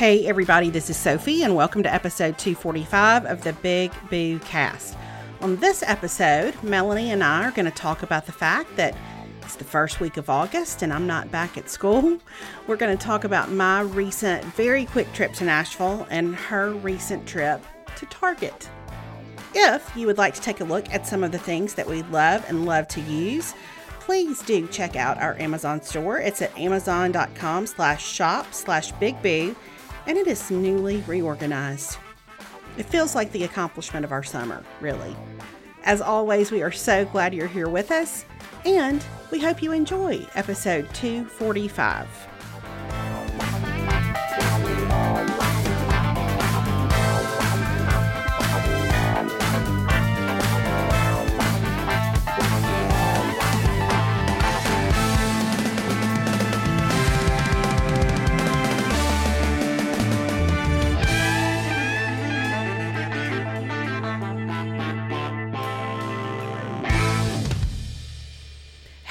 Hey, everybody, this is Sophie, and welcome to episode 245 of the Big Boo Cast. On this episode, Melanie and I are going to talk about the fact that it's the first week of August and I'm not back at school. We're going to talk about my recent, very quick trip to Nashville and her recent trip to Target. If you would like to take a look at some of the things that we love and love to use, please do check out our Amazon store. It's at amazon.com slash shop slash big boo and it is newly reorganized. It feels like the accomplishment of our summer, really. As always, we are so glad you're here with us, and we hope you enjoy episode 245.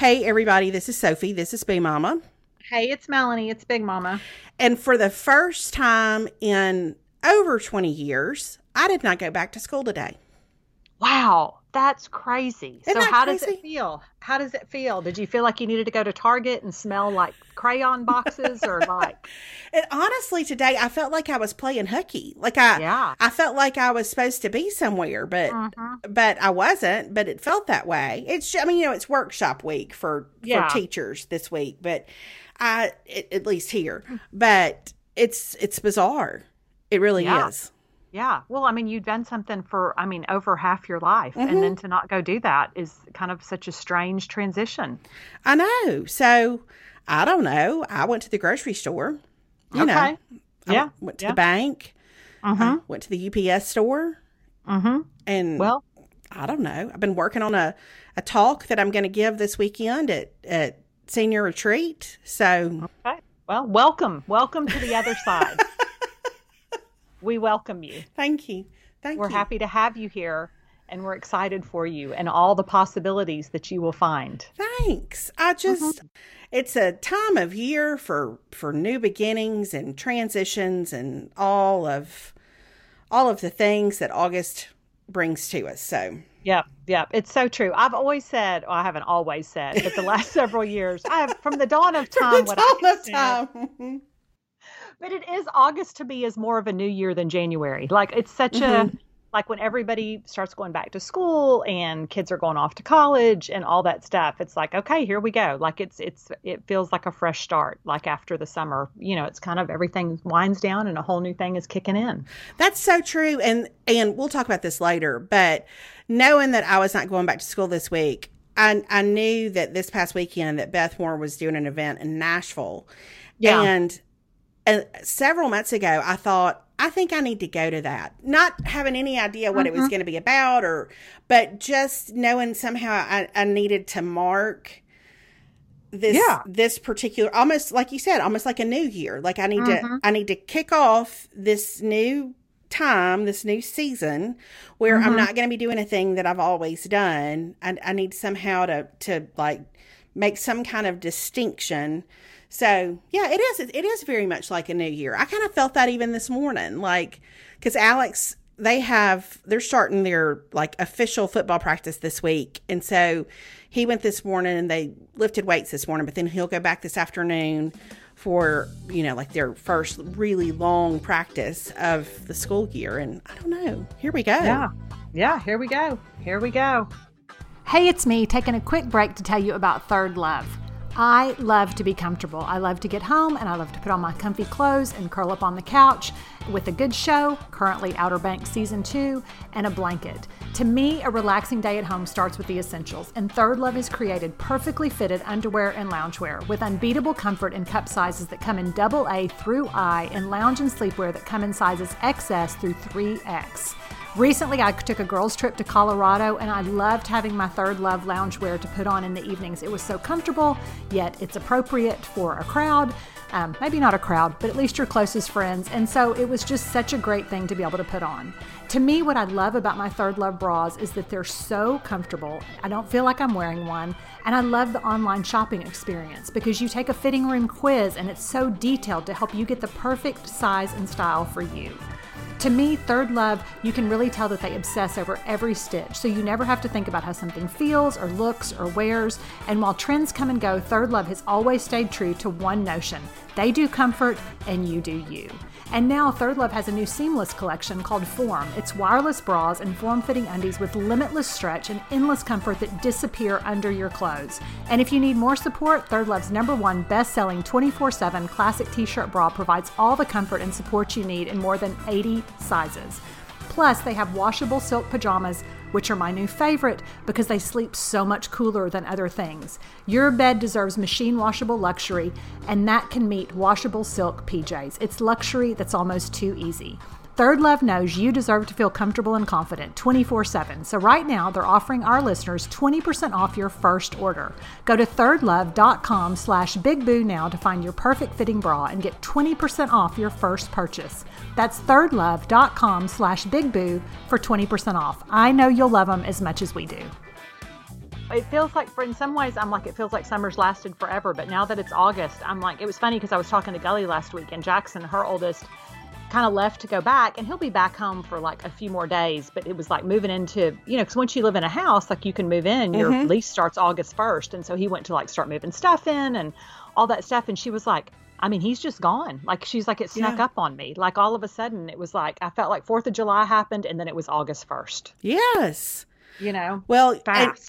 Hey, everybody, this is Sophie. This is Big Mama. Hey, it's Melanie. It's Big Mama. And for the first time in over 20 years, I did not go back to school today. Wow, that's crazy. Isn't so, that how does it feel? How does it feel? Did you feel like you needed to go to Target and smell like crayon boxes or like, And honestly, today I felt like I was playing hooky. Like I, yeah? I felt like I was supposed to be somewhere, but Mhm. but I wasn't. But it felt that way. It's I mean you know it's workshop week for Yeah. for teachers this week, but I at at least here. But it's it's bizarre. It really Yeah. is. Yeah. Well, I mean, you've done something for, I mean, over half your life. Mhm. And then to not go do that is kind of such a strange transition. I know. So I don't know. I went to the grocery store. You know, Okay. I Yeah, went to yeah. the bank. Uh-huh. Went to the UPS store, Mm-hmm. and Well, I don't know. I've been working on a, a talk that I'm going to give this weekend at, at senior retreat. So okay. Well, welcome. Welcome to the other side. we welcome you. thank you. Thank We're you. happy to have you here and we're excited for you and all the possibilities that you will find. Thanks. I just Mm-hmm. it's a time of year for for new beginnings and transitions and all of all of the things that August brings to us. So Yeah, yeah, it's so true. I've always said, well, I haven't always said, but the last several years, I have from the dawn of time, the what I dawn have of said, time. but it is August to me is more of a new year than January. Like it's such Mhm. a like when everybody starts going back to school and kids are going off to college and all that stuff. It's like okay, here we go. Like it's it's it feels like a fresh start. Like after the summer, you know, it's kind of everything winds down and a whole new thing is kicking in. That's so true. And and we'll talk about this later, but knowing that I was not going back to school this week, I I knew that this past weekend that Beth Moore was doing an event in Nashville. Yeah. And uh, several months ago, I thought, I think I need to go to that. Not having any idea what it was Mhm. going to be about, or, but just knowing somehow I, I needed to mark this Yeah. this particular almost like you said almost like a new year like i need to Mhm. i need to kick off this new time this new season where i'm Mhm. not going to be doing a thing that i've always done I, I need somehow to to like make some kind of distinction so yeah it is it is very much like a new year i kind of felt that even this morning like because alex they have they're starting their like official football practice this week and so he went this morning and they lifted weights this morning but then he'll go back this afternoon for you know like their first really long practice of the school year and i don't know here we go Yeah. Yeah, here we go. Here we go. Hey, it's me taking a quick break to tell you about Third Love. I love to be comfortable. I love to get home and I love to put on my comfy clothes and curl up on the couch with a good show, currently Outer Banks season two, and a blanket. To me, a relaxing day at home starts with the essentials, and Third Love has created perfectly fitted underwear and loungewear with unbeatable comfort in cup sizes that come in double A through I and lounge and sleepwear that come in sizes XS through 3X. Recently, I took a girls' trip to Colorado and I loved having my Third Love loungewear to put on in the evenings. It was so comfortable, yet it's appropriate for a crowd. Um, maybe not a crowd, but at least your closest friends. And so it was just such a great thing to be able to put on. To me, what I love about my Third Love bras is that they're so comfortable. I don't feel like I'm wearing one. And I love the online shopping experience because you take a fitting room quiz and it's so detailed to help you get the perfect size and style for you. To me, Third Love, you can really tell that they obsess over every stitch, so you never have to think about how something feels or looks or wears. And while trends come and go, Third Love has always stayed true to one notion they do comfort and you do you. And now Third Love has a new seamless collection called Form. It's wireless bras and form fitting undies with limitless stretch and endless comfort that disappear under your clothes. And if you need more support, Third Love's number one best selling 24 7 classic t shirt bra provides all the comfort and support you need in more than 80 sizes. Plus, they have washable silk pajamas, which are my new favorite because they sleep so much cooler than other things. Your bed deserves machine washable luxury, and that can meet washable silk PJs. It's luxury that's almost too easy. Third Love knows you deserve to feel comfortable and confident 24 7. So, right now, they're offering our listeners 20% off your first order. Go to thirdlove.com slash bigboo now to find your perfect fitting bra and get 20% off your first purchase. That's thirdlove.com slash bigboo for 20% off. I know you'll love them as much as we do. It feels like, for in some ways, I'm like, it feels like summer's lasted forever. But now that it's August, I'm like, it was funny because I was talking to Gully last week and Jackson, her oldest, kind of left to go back and he'll be back home for like a few more days but it was like moving into you know because once you live in a house like you can move in your mm-hmm. lease starts august 1st and so he went to like start moving stuff in and all that stuff and she was like i mean he's just gone. Like she's like it snuck yeah. up on me. Like all of a sudden it was like i felt like fourth of july happened and then it was august 1st yes. You know? Well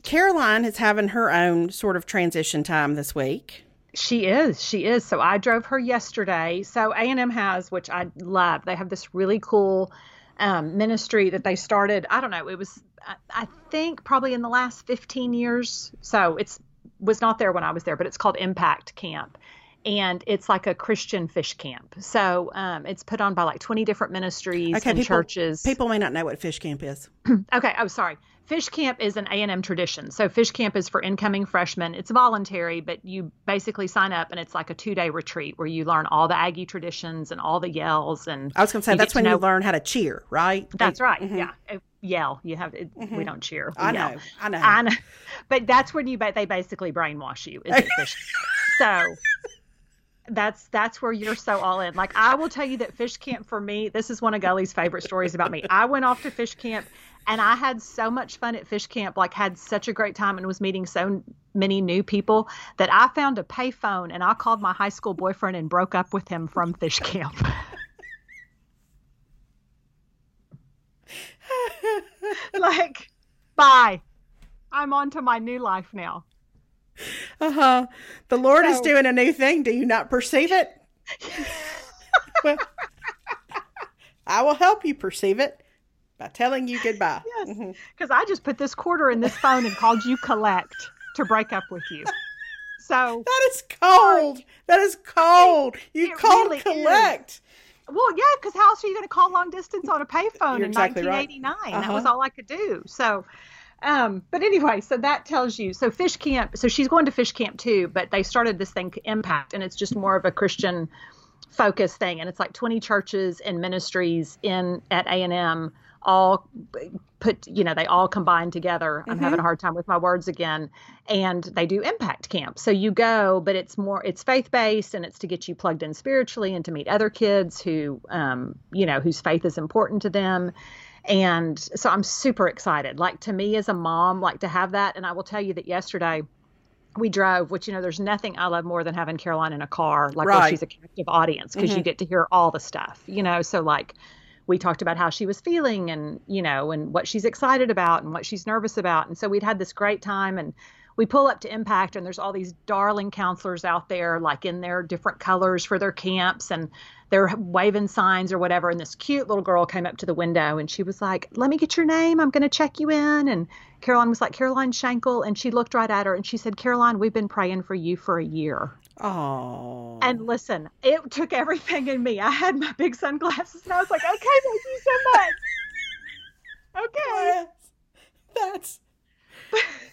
caroline is having her own sort of transition time this week she is. She is. So I drove her yesterday. So A&M has, which I love. They have this really cool um, ministry that they started. I don't know. It was, I, think, probably in the last 15 years. So it's was not there when I was there, but it's called Impact Camp. And it's like a Christian fish camp. So um, it's put on by like 20 different ministries okay, and people, churches. People may not know what fish camp is. okay. Oh, sorry. Fish Camp is an A&M tradition. So Fish Camp is for incoming freshmen. It's voluntary, but you basically sign up and it's like a two-day retreat where you learn all the Aggie traditions and all the yells and I was going to say that's when know, you learn how to cheer, right? That's right. Mm-hmm. Yeah. Yell. You have it, mm-hmm. we don't cheer. I know. I know. I know. But that's when you they basically brainwash you. Is fish. so that's that's where you're so all in. Like I will tell you that fish camp for me, this is one of Gully's favorite stories about me. I went off to fish camp and I had so much fun at fish camp, like had such a great time and was meeting so many new people that I found a payphone and I called my high school boyfriend and broke up with him from fish camp. like, bye. I'm on to my new life now. Uh huh. The Lord so, is doing a new thing. Do you not perceive it? well, I will help you perceive it by telling you goodbye. Yes, because mm-hmm. I just put this quarter in this phone and called you collect to break up with you. So that is cold. That is cold. You called really collect. Is. Well, yeah, because how else are you going to call long distance on a payphone in exactly 1989? Right. Uh-huh. That was all I could do. So, um, but anyway, so that tells you. So fish camp. So she's going to fish camp too, but they started this thing Impact, and it's just more of a Christian focus thing, and it's like 20 churches and ministries in at A and M all put you know they all combine together. I'm mm-hmm. having a hard time with my words again. And they do impact camp. So you go but it's more it's faith based and it's to get you plugged in spiritually and to meet other kids who um, you know whose faith is important to them. And so i'm super excited. Like to me as a mom like to have that. And i will tell you that yesterday we drove, which you know, there's nothing I love more than having Caroline in a car, like right. where she's a captive audience because mm-hmm. you get to hear all the stuff, you know. So like, we talked about how she was feeling and you know and what she's excited about and what she's nervous about and so we'd had this great time and we pull up to Impact and there's all these darling counselors out there, like in their different colors for their camps and they're waving signs or whatever. And this cute little girl came up to the window and she was like, Let me get your name. I'm going to check you in. And Caroline was like, Caroline Shankle. And she looked right at her and she said, Caroline, we've been praying for you for a year. Oh. And listen, it took everything in me. I had my big sunglasses and I was like, okay, thank you so much. Okay. That's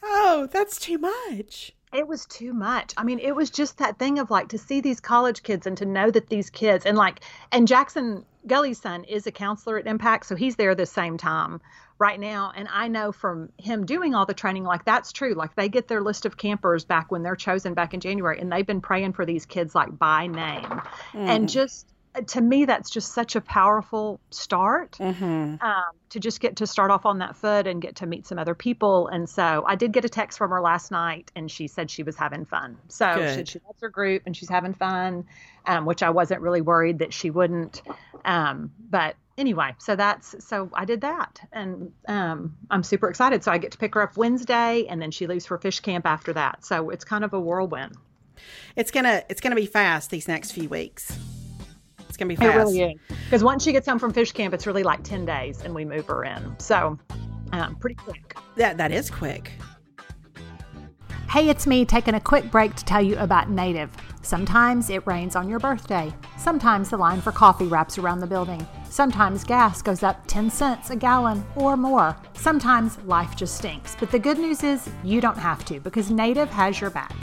oh, that's too much. It was too much. I mean, it was just that thing of like to see these college kids and to know that these kids and like and Jackson Gully's son is a counselor at Impact, so he's there the same time right now. And I know from him doing all the training, like that's true. Like they get their list of campers back when they're chosen back in January, and they've been praying for these kids like by name. Mm. And just to me, that's just such a powerful start mm-hmm. um, to just get to start off on that foot and get to meet some other people. And so I did get a text from her last night, and she said she was having fun. So she, she, loves her group and she's having fun, um, which I wasn't really worried that she wouldn't. Um, but anyway, so that's so I did that, and um, I'm super excited. So I get to pick her up Wednesday, and then she leaves for fish camp after that. So it's kind of a whirlwind. It's gonna it's gonna be fast these next few weeks. It's gonna be fast. It really is because once she gets home from fish camp, it's really like ten days, and we move her in. So um, pretty quick. That that is quick. Hey, it's me taking a quick break to tell you about Native. Sometimes it rains on your birthday. Sometimes the line for coffee wraps around the building. Sometimes gas goes up 10 cents a gallon or more. Sometimes life just stinks. But the good news is you don't have to because Native has your back.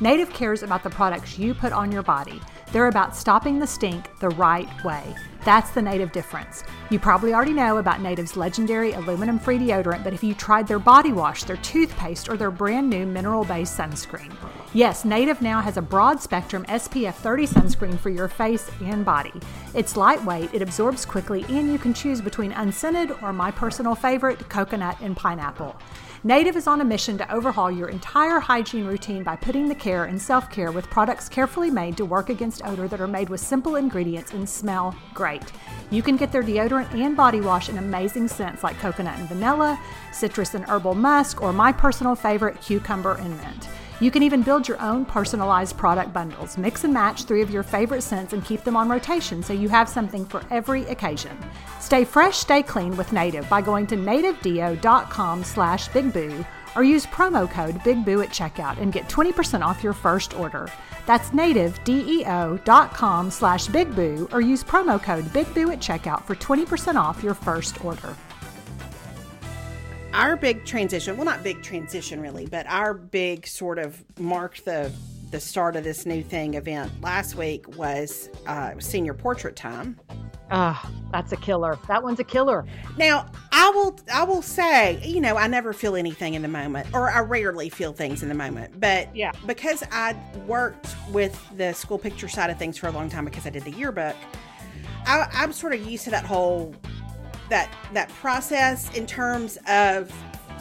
Native cares about the products you put on your body. They're about stopping the stink the right way. That's the Native difference. You probably already know about Native's legendary aluminum free deodorant, but if you tried their body wash, their toothpaste, or their brand new mineral based sunscreen, yes, Native now has a broad spectrum SPF 30 sunscreen for your face and body. It's lightweight, it absorbs quickly, and you can choose between unscented or my personal favorite, coconut and pineapple. Native is on a mission to overhaul your entire hygiene routine by putting the care in self care with products carefully made to work against odor that are made with simple ingredients and smell great. You can get their deodorant and body wash in amazing scents like coconut and vanilla, citrus and herbal musk, or my personal favorite, cucumber and mint. You can even build your own personalized product bundles. Mix and match three of your favorite scents and keep them on rotation so you have something for every occasion. Stay fresh, stay clean with Native by going to nativedeo.com slash bigboo or use promo code BIGBOO at checkout and get 20% off your first order. That's nativedeo.com slash bigboo or use promo code BIGBOO at checkout for 20% off your first order our big transition well not big transition really but our big sort of marked the the start of this new thing event last week was uh, senior portrait time Ah, oh, that's a killer. That one's a killer. Now, I will I will say, you know, I never feel anything in the moment, or I rarely feel things in the moment. But yeah, because I worked with the school picture side of things for a long time because I did the yearbook, I, I'm sort of used to that whole that that process in terms of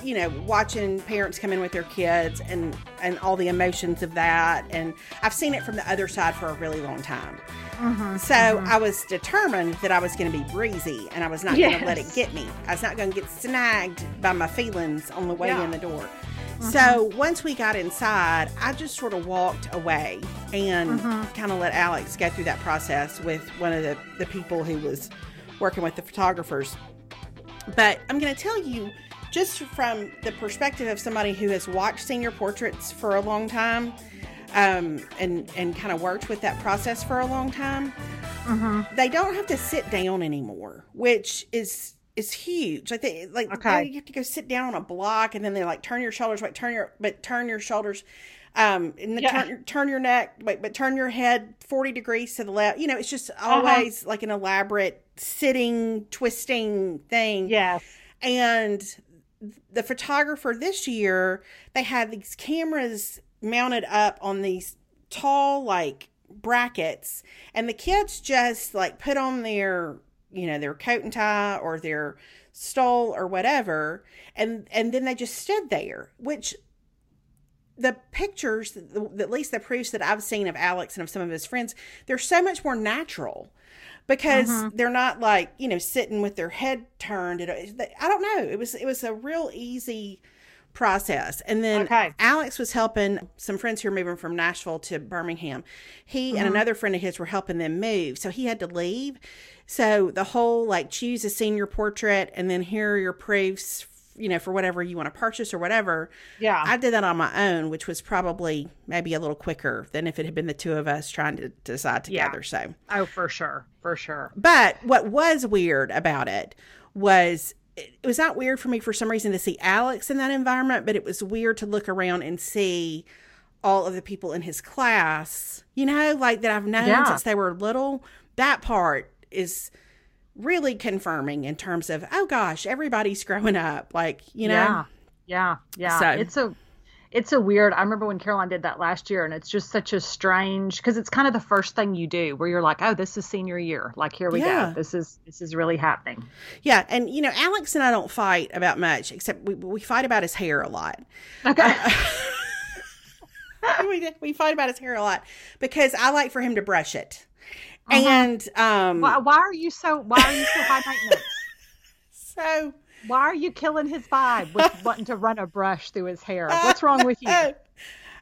you know watching parents come in with their kids and and all the emotions of that and i've seen it from the other side for a really long time mm-hmm, so mm-hmm. i was determined that i was going to be breezy and i was not yes. going to let it get me i was not going to get snagged by my feelings on the way yeah. in the door mm-hmm. so once we got inside i just sort of walked away and mm-hmm. kind of let alex go through that process with one of the, the people who was working with the photographers. But I'm going to tell you, just from the perspective of somebody who has watched senior portraits for a long time um, and, and kind of worked with that process for a long time, mm-hmm. they don't have to sit down anymore, which is is huge. Like they like okay. you have to go sit down on a block and then they like turn your shoulders, wait, turn your but turn your shoulders um and yeah. turn, turn your neck wait but turn your head 40 degrees to the left you know it's just uh-huh. always uh-huh. like an elaborate sitting twisting thing yes and the photographer this year they had these cameras mounted up on these tall like brackets and the kids just like put on their you know their coat and tie or their stole or whatever and and then they just stood there which the pictures, at least the proofs that I've seen of Alex and of some of his friends, they're so much more natural because mm-hmm. they're not like you know sitting with their head turned. I don't know. It was it was a real easy process. And then Okay. Alex was helping some friends who were moving from Nashville to Birmingham. He and another friend of his were helping them move. So he had to leave. So the whole like choose a senior portrait and then here are your proofs, you know, for whatever you want to purchase or whatever. Yeah. I did that on my own, which was probably maybe a little quicker than if it had been the two of us trying to decide Yeah. together. So oh, for sure. For sure. but what was weird about it was it was not weird for me for some reason to see Alex in that environment, but it was weird to look around and see all of the people in his class, you know, like that I've known Yeah. since they were little. That part is really confirming in terms of, oh gosh, everybody's growing up. Like, you know, Yeah. Yeah. Yeah. So- It's a it's a weird I remember when Caroline did that last year and it's just such a strange because it's kind of the first thing you do where you're like, Oh, this is senior year. Like here we Yeah. go. This is this is really happening. yeah. And, you know, Alex and I don't fight about much, except we, we fight about his hair a lot. Okay. Uh, we, we fight about his hair a lot because I like for him to brush it. And um, why, why are you so why are you so high maintenance? so Why are you killing his vibe with wanting to run a brush through his hair? What's wrong with you?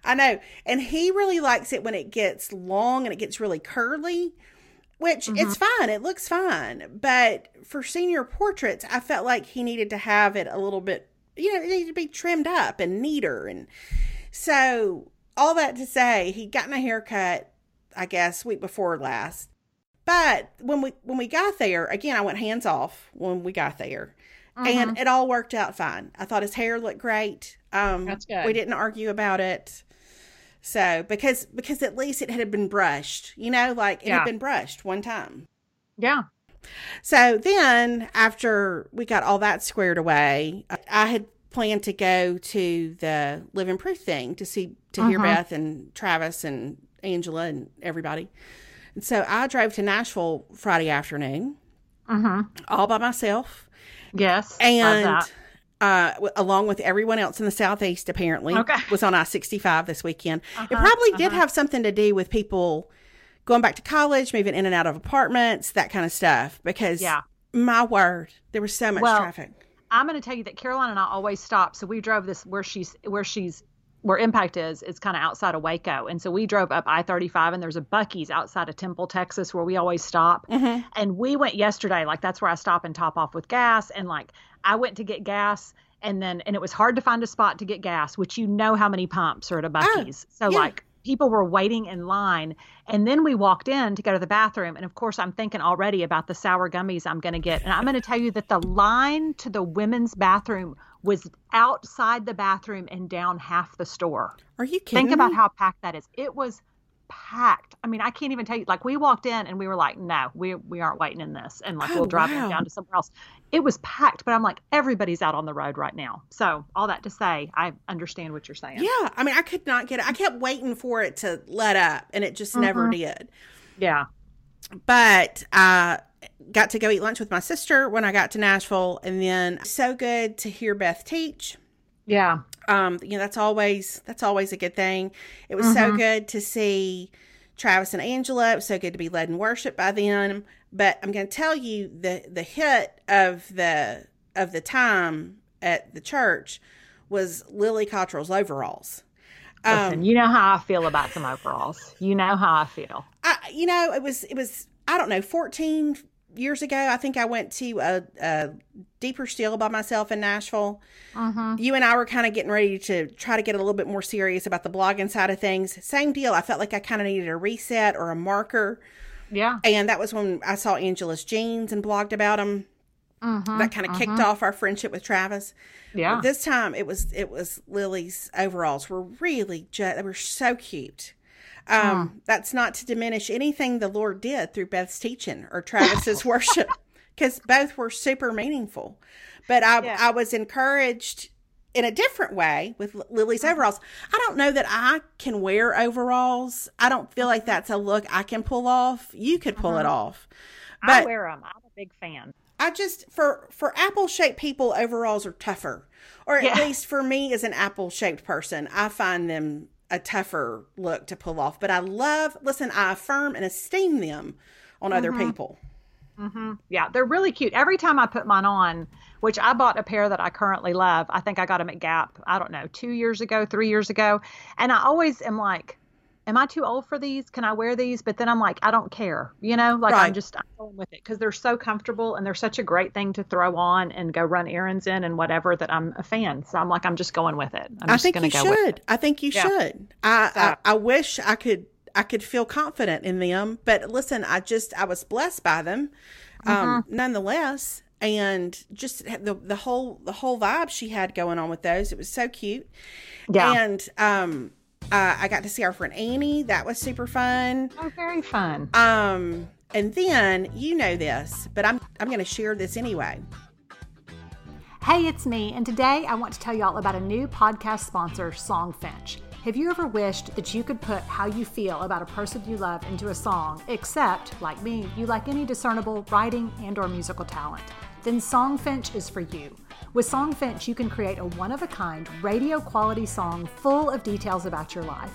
I know. And he really likes it when it gets long and it gets really curly, which it's fine. It looks fine. But for senior portraits, I felt like he needed to have it a little bit, you know, it needed to be trimmed up and neater. And so, all that to say, he'd gotten a haircut, I guess, week before last. But when we when we got there, again, I went hands off when we got there, and it all worked out fine. I thought his hair looked great. Um, That's good. We didn't argue about it. So because because at least it had been brushed, you know, like it Yeah. had been brushed one time. Yeah. So then, after we got all that squared away, I had planned to go to the Living Proof thing to see to hear Beth and Travis and Angela and everybody. And so I drove to Nashville Friday afternoon, uh-huh. all by myself, Yes. and uh, along with everyone else in the southeast. Apparently, Okay. was on I sixty five this weekend. it uh-huh, probably did uh-huh. have something to do with people going back to college, moving in and out of apartments, that kind of stuff. Because Yeah. my word, there was so much Well, traffic. I'm going to tell you that Caroline and I always stop. So we drove this where she's where she's where Impact is. is kind of outside of Waco, and so we drove up I-35, and there's a Buc-ee's outside of Temple, Texas, where we always stop. Mm-hmm. And we went yesterday. Like that's where I stop and top off with gas. And like I went to get gas. And then, and it was hard to find a spot to get gas, which you know how many pumps are at a oh, Buc-ee's. so, yeah. like, people were waiting in line and then we walked in to go to the bathroom and of course i'm thinking already about the sour gummies i'm going to get and i'm going to tell you that the line to the women's bathroom was outside the bathroom and down half the store Are you kidding? think about me? how packed that is it was packed i mean i can't even tell you like we walked in and we were like no we, we aren't waiting in this and like Oh, we'll drive wow. down to somewhere else it was packed but i'm like everybody's out on the road right now so all that to say i understand what you're saying Yeah, I mean, I could not get it. I kept waiting for it to let up, and it just never mm-hmm. did. yeah but I got to go eat lunch with my sister when I got to Nashville, and then so good to hear Beth teach. yeah Um, you know, that's always that's always a good thing. It was so good to see Travis and Angela. It was so good to be led in worship by them. But I'm going to tell you the the hit of the of the time at the church was Lily Cottrell's overalls. Listen, you know how I feel about some overalls. You know how I feel. I, you know, it was, it was, I don't know, 14 years ago, I think I went to a, a deeper still by myself in Nashville. Uh-huh. You and I were kind of getting ready to try to get a little bit more serious about the blogging side of things. Same deal. I felt like I kind of needed a reset or a marker. Yeah. And that was when I saw Angela's jeans and blogged about them. Uh-huh. that kind of kicked uh-huh. off our friendship with Travis. Yeah. This time it was it was Lily's overalls were really just they were so cute. Um, That's not to diminish anything the Lord did through Beth's teaching or Travis's worship, because both were super meaningful. But I Yeah. I was encouraged in a different way with Lily's uh-huh. overalls. I don't know that I can wear overalls. I don't feel like uh-huh. that's a look I can pull off. You could pull it uh-huh. off. I But wear them. I'm a big fan. I just for for apple shaped people, overalls are tougher, or at Yeah. least for me as an apple shaped person, I find them a tougher look to pull off. But I love, listen, I affirm and esteem them on other Mm-hmm. people. Mm-hmm. Yeah, they're really cute. Every time I put mine on, which I bought a pair that I currently love. I think I got them at Gap. I don't know, two years ago, three years ago, and I always am like, am I too old for these? Can I wear these? But then I'm like, I don't care. You know, like right. I'm just I'm going with it because they're so comfortable and they're such a great thing to throw on and go run errands in and whatever that I'm a fan. So I'm like, I'm just going with it. I'm i think you go should. I think you yeah. should. I, so. I I wish I could I could feel confident in them, but listen, I just I was blessed by them, um, mm-hmm. nonetheless and just the the whole the whole vibe she had going on with those. It was so cute. Yeah. And um uh, I got to see our friend Annie. That was super fun. Oh, very fun. Um, and then you know this, but I'm I'm going to share this anyway. Hey, it's me, and today I want to tell y'all about a new podcast sponsor, Songfinch. Have you ever wished that you could put how you feel about a person you love into a song, except, like me, you like any discernible writing and or musical talent? Then Songfinch is for you. With Songfinch, you can create a one of a kind, radio quality song full of details about your life.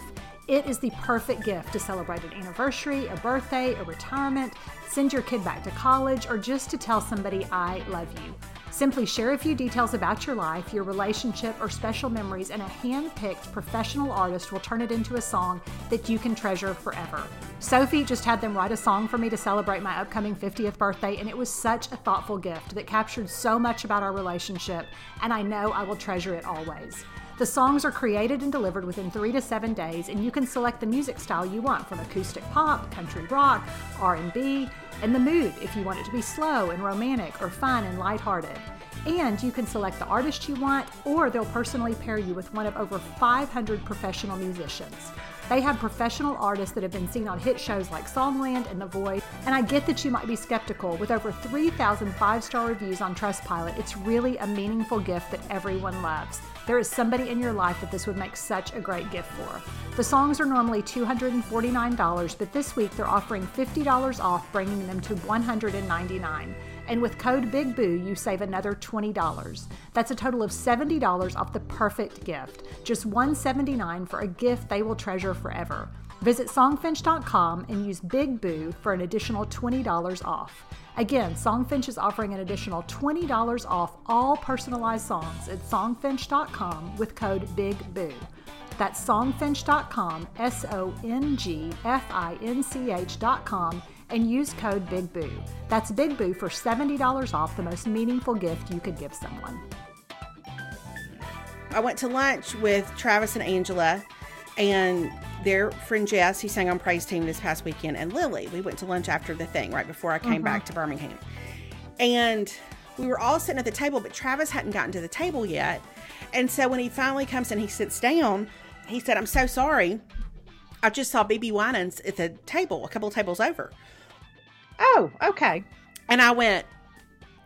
It is the perfect gift to celebrate an anniversary, a birthday, a retirement, send your kid back to college, or just to tell somebody I love you. Simply share a few details about your life, your relationship, or special memories, and a hand picked professional artist will turn it into a song that you can treasure forever. Sophie just had them write a song for me to celebrate my upcoming 50th birthday, and it was such a thoughtful gift that captured so much about our relationship, and I know I will treasure it always. The songs are created and delivered within three to seven days, and you can select the music style you want from acoustic pop, country rock, R&B, and the mood if you want it to be slow and romantic or fun and lighthearted. And you can select the artist you want, or they'll personally pair you with one of over 500 professional musicians. They have professional artists that have been seen on hit shows like Songland and The Voice. And I get that you might be skeptical. With over 3,000 five star reviews on Trustpilot, it's really a meaningful gift that everyone loves. There is somebody in your life that this would make such a great gift for. The songs are normally $249, but this week they're offering $50 off, bringing them to 199. And with code BIGBOO, you save another $20. That's a total of $70 off the perfect gift. Just 179 for a gift they will treasure forever. Visit songfinch.com and use Big Boo for an additional $20 off. Again, Songfinch is offering an additional $20 off all personalized songs at songfinch.com with code BIGBOO. That's songfinch.com, S O N G F I N C H.com, and use code BIGBOO. That's Big Boo for $70 off the most meaningful gift you could give someone. I went to lunch with Travis and Angela and their friend Jess, who sang on Praise Team this past weekend, and Lily. We went to lunch after the thing, right before I came mm-hmm. back to Birmingham. And we were all sitting at the table, but Travis hadn't gotten to the table yet. And so when he finally comes and he sits down, he said, I'm so sorry. I just saw BeBe Winans at the table, a couple of tables over. Oh, okay. And I went,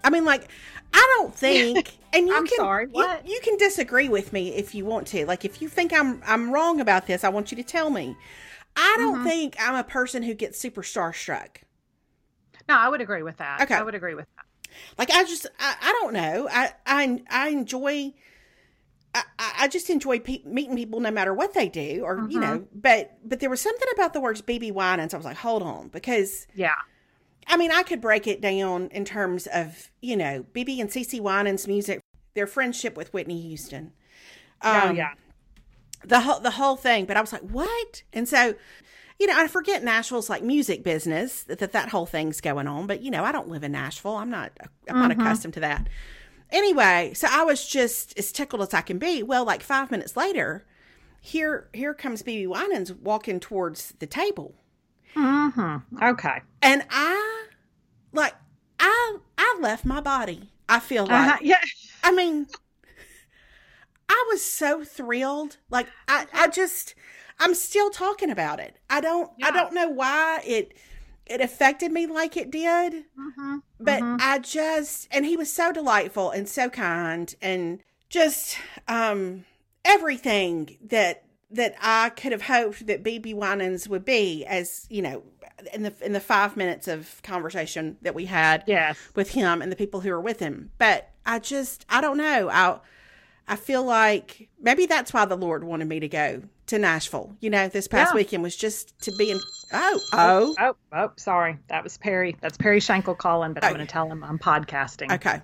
I mean, like, I don't think, and you I'm can, sorry, what? You, you, can disagree with me if you want to. Like, if you think I'm I'm wrong about this, I want you to tell me. I don't mm-hmm. think I'm a person who gets super starstruck. No, I would agree with that. Okay, I would agree with that. Like, I just, I, I don't know. I, I, I enjoy. I, I just enjoy pe- meeting people no matter what they do, or mm-hmm. you know. But but there was something about the words BeBe Winans. I was like, hold on, because yeah, I mean, I could break it down in terms of, you know, BeBe and CeCe Winans' music, their friendship with Whitney Houston. Oh, um, oh, yeah. The whole, the whole thing. But I was like, what? And so, you know, I forget Nashville's like music business, that that, whole thing's going on. But, you know, I don't live in Nashville. I'm not, I'm not mm-hmm. accustomed to that. Anyway, so I was just as tickled as I can be. Well, like five minutes later, here, here comes BeBe Winans walking towards the table. Mm-hmm. Okay. And I like I I left my body. I feel uh-huh, like uh-huh. yeah. I mean I was so thrilled. Like I I just I'm still talking about it. I don't yeah. I don't know why it it affected me like it did. Mm-hmm. But mm-hmm. I just and he was so delightful and so kind and just um everything that that I could have hoped that BeBe Winans would be, as you know, in the in the five minutes of conversation that we had yes. with him and the people who were with him. But I just I don't know. I I feel like maybe that's why the Lord wanted me to go to Nashville. You know, this past Yeah. weekend was just to be in. Oh, oh, Oh, oh, sorry. That was Perry. That's Perry Shankle calling, but I'm Oh. going to tell him I'm podcasting. okay.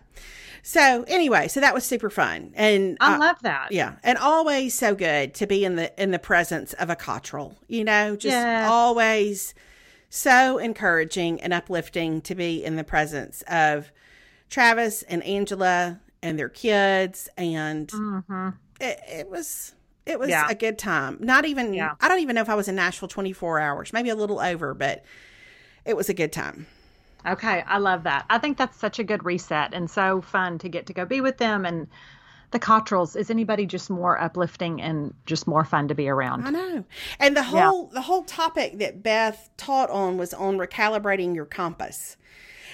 So anyway, so that was super fun, and I uh, love that. yeah, and always so good to be in the in the presence of a cottrell. You know, just Yes. always so encouraging and uplifting to be in the presence of Travis and Angela and their kids, and it, it was it was Mm-hmm. Yeah. a good time. Not even Yeah. I don't even know if I was in Nashville twenty four hours, maybe a little over, but it was a good time. Okay, I love that. I think that's such a good reset and so fun to get to go be with them and the Cottrells. Is anybody just more uplifting and just more fun to be around? I know. And the Yeah. whole the whole topic that Beth taught on was on recalibrating your compass,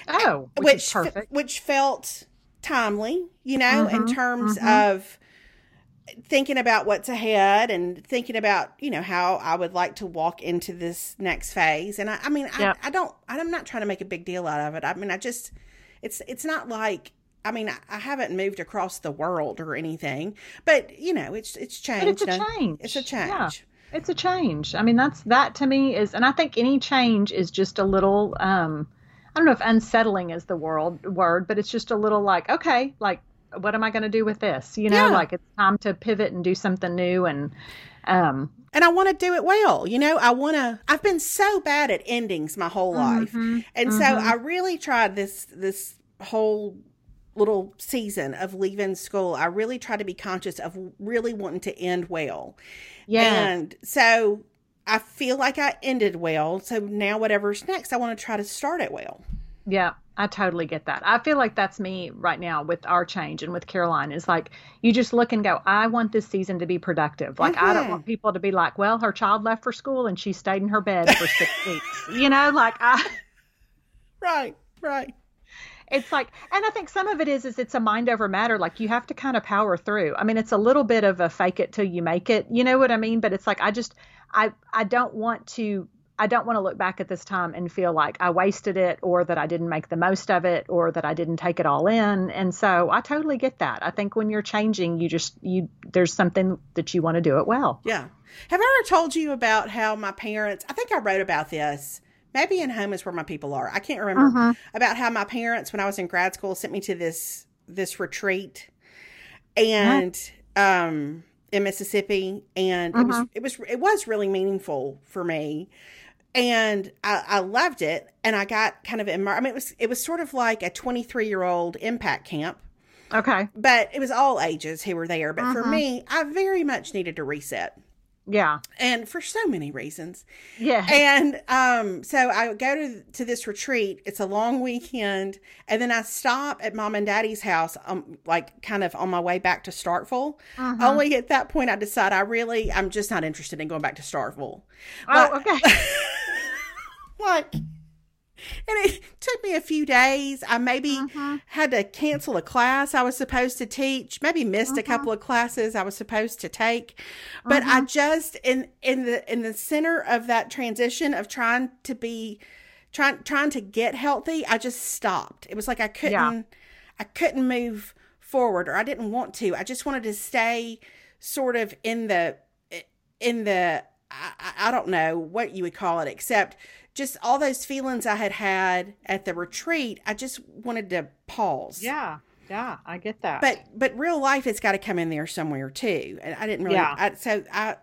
Oh, which, which is perfect. which felt timely, you know, in Mm-hmm, terms of thinking about what's ahead and thinking about you know how I would like to walk into this next phase. And I, I mean, I, Yep. I don't, I'm not trying to make a big deal out of it. I mean, I just, it's it's not like. I mean, I, I haven't moved across the world or anything, but you know, it's it's changed. But it's a and change. It's a change. Yeah. It's a change. I mean, that's that to me is, and I think any change is just a little. um don't know if unsettling is the world word, but it's just a little like, okay, like what am I going to do with this? You know, Yeah. like it's time to pivot and do something new. And um, and I want to do it well. You know, I want to. I've been so bad at endings my whole life, and so I really tried this this whole little season of leaving school. I really tried to be conscious of really wanting to end well, yeah, and so I feel like I ended well. So now whatever's next, I want to try to start it well. Yeah, I totally get that. I feel like that's me right now with our change and with Caroline is like you just look and go, I want this season to be productive. Like I don't want people to be like, well, her child left for school and she stayed in her bed for six weeks. You know, like I Right, right. It's like and I think some of it is is it's a mind over matter. Like you have to kind of power through. I mean, it's a little bit of a fake it till you make it. You know what I mean? But it's like I just I I don't want to I don't want to look back at this time and feel like I wasted it or that I didn't make the most of it or that I didn't take it all in. And so I totally get that. I think when you're changing, you just you there's something that you want to do it well. Yeah. Have I ever told you about how my parents, I think I wrote about this, maybe in Home is Where My People Are. I can't remember. Uh-huh. About how my parents, when I was in grad school, sent me to this this retreat and um in Mississippi and it was uh-huh. it was it was really meaningful for me. And I, I loved it and I got kind of immer- I mean it was it was sort of like a 23 year old impact camp Okay. but it was all ages who were there. But for uh-huh. me, I very much needed to reset, Yeah. and for so many reasons. Yeah. And um, so I go to to this retreat. It's a long weekend, and then I stop at mom and daddy's house, um, like kind of on my way back to Starkville. Only at that point, I decide I really, I'm just not interested in going back to Starkville. oh, okay. like and it took me a few days. I maybe mm-hmm. had to cancel a class i was supposed to teach maybe missed a mm-hmm. couple of classes i was supposed to take. But i mm-hmm. just in in the in the center of that transition of trying to be trying trying to get healthy i just stopped. It was like i couldn't i couldn't move forward or i didn't want to. I just wanted to stay sort of in the in the I, I- I don't know what you would call it except just all those feelings I had had at the retreat. I just wanted to pause. yeah. Yeah. I get that. But but real life has got to come in there somewhere too. And I didn't really. Yeah. I, so I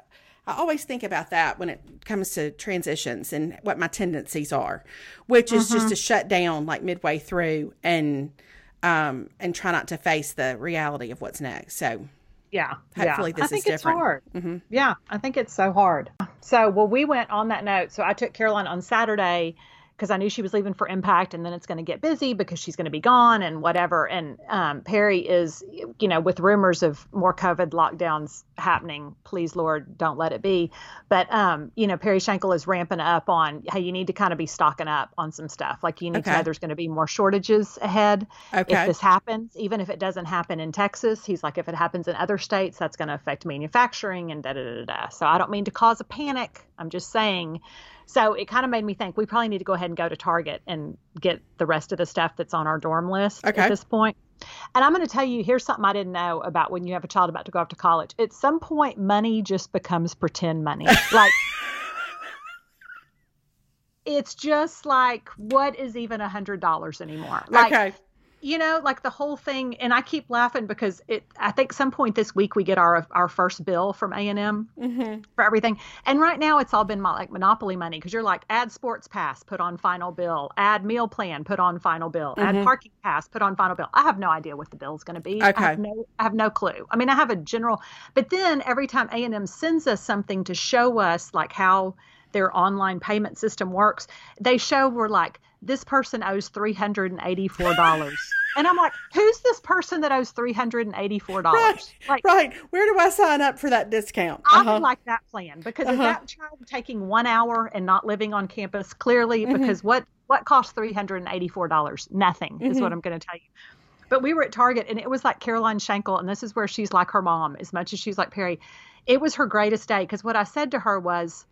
I always think about that when it comes to transitions and what my tendencies are, which is just to shut down like midway through and um and try not to face the reality of what's next. So Yeah. Hopefully yeah. this I think is it's different. hard. Mhm. Yeah, I think it's so hard. So, well, we went on that note. So I took Caroline on Saturday because I knew she was leaving for Impact, and then it's going to get busy because she's going to be gone and whatever. And um, Perry is, you know, with rumors of more COVID lockdowns happening. Please, Lord, don't let it be. But um, you know, Perry Shankle is ramping up on, hey, you need to kind of be stocking up on some stuff. Like you need to know there's going to be more shortages ahead Okay. if this happens, even if it doesn't happen in Texas, he's like, if it happens in other states, that's going to affect manufacturing and da da da da. So I don't mean to cause a panic. I'm just saying. So it kind of made me think we probably need to go ahead and go to Target and get the rest of the stuff that's on our dorm list Okay. at this point. And I'm going to tell you here's something I didn't know about when you have a child about to go off to college. At some point, money just becomes pretend money. Like, it's just like, what is even a $100 anymore? Like, okay. You know, like the whole thing. And I keep laughing because it, I think some point this week we get our, our first bill from A&M Mm-hmm. for everything. And right now it's all been mo- like monopoly money because you're like add sports pass, put on final bill, add meal plan, put on final bill, add parking pass, put on final bill. I have no idea what the bill's going to be. I have Okay. no I have no clue. I mean, I have a general, but then every time A&M sends us something to show us like how their online payment system works, they show we're like this person owes $384. and I'm like, who's this person that owes $384? Right. Like right. Where do I sign up for that discount? I Uh-huh. would like that plan because is Uh-huh. that child taking one hour and not living on campus? Clearly, Mm-hmm. because what what costs three hundred and eighty four dollars? Nothing is Mm-hmm. what I'm going to tell you. But we were at Target and it was like Caroline Shankle, and this is where she's like her mom as much as she's like Perry. It was her greatest day because what I said to her was,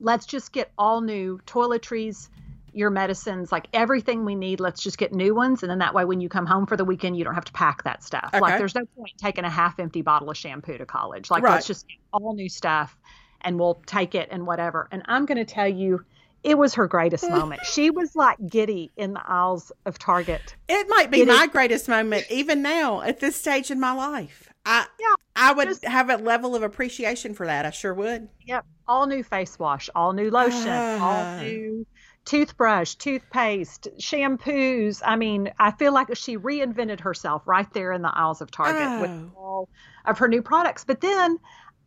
let's just get all new toiletries, your medicines, like everything we need. Let's just get new ones. And then that way, when you come home for the weekend, you don't have to pack that stuff. Okay. Like, there's no point taking a half empty bottle of shampoo to college. Like, Right. let's just get all new stuff and we'll take it and whatever. And I'm going to tell you, it was her greatest moment. She was like giddy in the aisles of Target. It might be It my is- greatest moment, even now at this stage in my life. I Yeah, I would just- have a level of appreciation for that. I sure would. Yep. All new face wash, all new lotion, Ah. all new toothbrush, toothpaste, shampoos. I mean, I feel like she reinvented herself right there in the aisles of Target with Oh. all of her new products. But then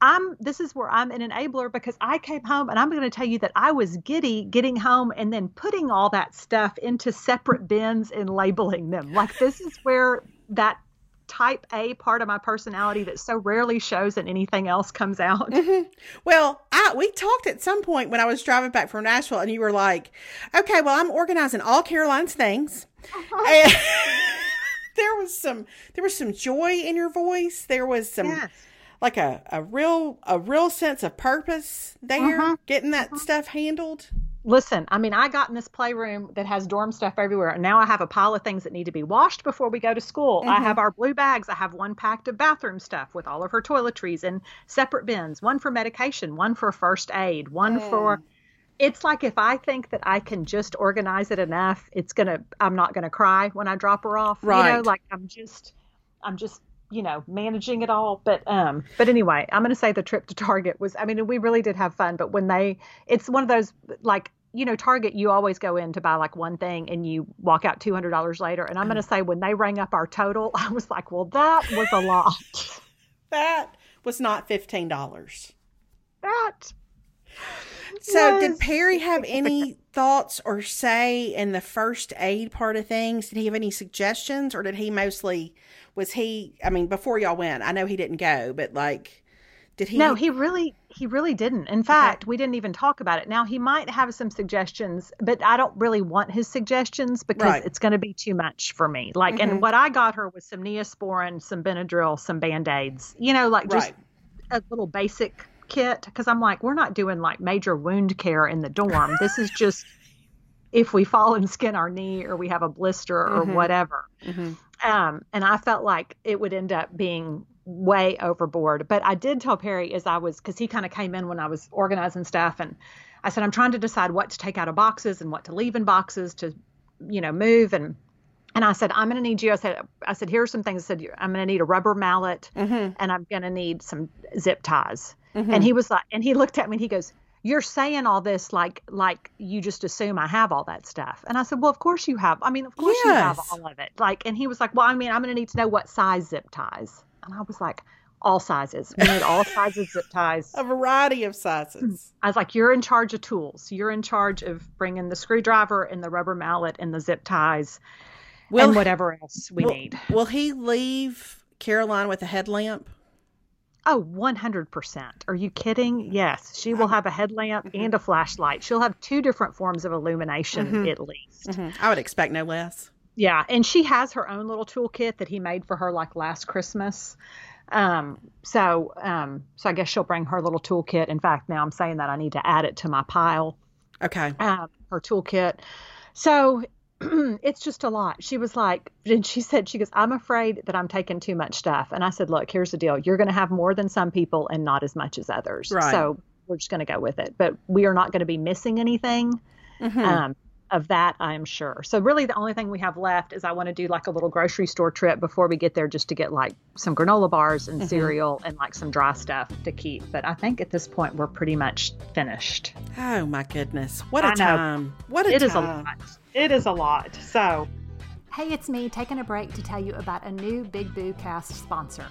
I'm this is where I'm an enabler because I came home and I'm going to tell you that I was giddy getting home and then putting all that stuff into separate bins and labeling them. Like this is where that type A part of my personality that so rarely shows and anything else comes out. Mm-hmm. Well, I we talked at some point when I was driving back from Nashville, and you were like, "Okay, well, I'm organizing all Caroline's things." Uh-huh. And there was some there was some joy in your voice. There was some Yes. like a, a real a real sense of purpose there, Uh-huh. getting that uh-huh. stuff handled. Listen, I mean, I got in this playroom that has dorm stuff everywhere, and now I have a pile of things that need to be washed before we go to school. I have our blue bags. I have one packed of bathroom stuff with all of her toiletries in separate bins one for medication, one for first aid, one for. It's like if I think that I can just organize it enough, it's gonna. I'm not gonna cry when I drop her off. You know, Right. like I'm just, I'm just, you know, managing it all. But um, but anyway, I'm gonna say the trip to Target was. I mean, we really did have fun. But when they, it's one of those like you know, Target, you always go in to buy like one thing and you walk out two hundred dollars later. And I'm gonna mm. say when they rang up our total, I was like, well, that was a lot. That was not fifteen dollars. that. So, did Perry have any thoughts or say in the first aid part of things? Did he have any suggestions, or did he mostly was he? I mean, before y'all went, I know he didn't go, but like, did he? No, he really he really didn't. In fact, we didn't even talk about it. Now he might have some suggestions, but I don't really want his suggestions because Right. it's going to be too much for me. Like and mm-hmm. what I got her was some Neosporin, some Benadryl, some Band-Aids. You know, like just Right. a little basic kit because I'm like we're not doing like major wound care in the dorm. this is just if we fall and skin our knee or we have a blister or mm-hmm. whatever. Mm-hmm. Um, and I felt like it would end up being way overboard. But I did tell Perry as I was, because he kind of came in when I was organizing stuff, and I said, I'm trying to decide what to take out of boxes and what to leave in boxes to, you know, move. And and I said, I'm going to need you. I said, I said, here are some things. I said, I'm going to need a rubber mallet, mm-hmm. and I'm going to need some zip ties. Mm-hmm. And he was like, and he looked at me and he goes, you're saying all this like like you just assume I have all that stuff. And I said, Well, of course you have. I mean, of course you have all of it. Like and he was like, Well, I mean, I'm gonna need to know what size zip ties. And I was like, All sizes. We need all sizes zip ties. a variety of sizes. I was like, You're in charge of tools. You're in charge of bringing the screwdriver and the rubber mallet and the zip ties Will and whatever else we will, need. Will he leave Caroline with a headlamp? Oh, 100%. Are you kidding? Yes. She will um, have a headlamp mm-hmm. and a flashlight. She'll have two different forms of illumination mm-hmm. at least. Mhm. I would expect no less. Yeah, and she has her own little toolkit that he made for her like last Christmas. Um, so um, so I guess she'll bring her little toolkit. In fact, now I'm saying that I need to add it to my pile. Okay. Um, her toolkit. So it's just a lot. She was like, and she said, she goes, I'm afraid that I'm taking too much stuff. And I said, look, here's the deal. You're going to have more than some people and not as much as others. Right. So we're just going to go with it. But we are not going to be missing anything. Mm-hmm. Um, of that, I'm sure. So really, the only thing we have left is I want to do like a little grocery store trip before we get there, just to get like some granola bars and Mm-hmm. cereal and like some dry stuff to keep. But I think at this point we're pretty much finished. Oh my goodness. What a time. What a It time. is a lot. It is a lot. So Hey, it's me taking a break to tell you about a new Big Boo Cast sponsor.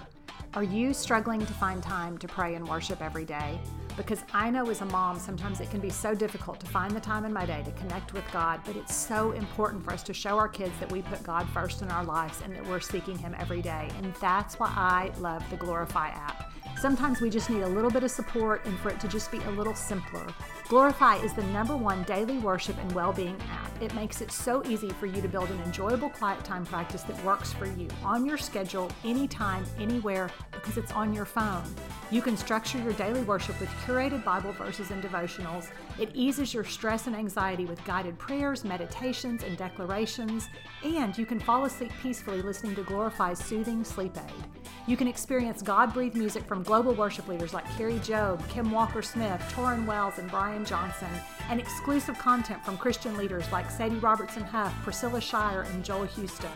Are you struggling to find time to pray and worship every day? Because I know as a mom, sometimes it can be so difficult to find the time in my day to connect with God, but it's so important for us to show our kids that we put God first in our lives and that we're seeking Him every day. And that's why I love the Glorify app. Sometimes we just need a little bit of support and for it to just be a little simpler. Glorify is the number one daily worship and well being app. It makes it so easy for you to build an enjoyable quiet time practice that works for you on your schedule, anytime, anywhere, because it's on your phone. You can structure your daily worship with curated Bible verses and devotionals. It eases your stress and anxiety with guided prayers, meditations, and declarations. And you can fall asleep peacefully listening to Glorify's soothing sleep aid. You can experience God breathed music from global worship leaders like Kari Jobe, Kim Walker Smith, Tauren Wells, and Brian Johnson, and exclusive content from Christian leaders like Sadie Robertson Huff, Priscilla Shirer, and Joel Houston.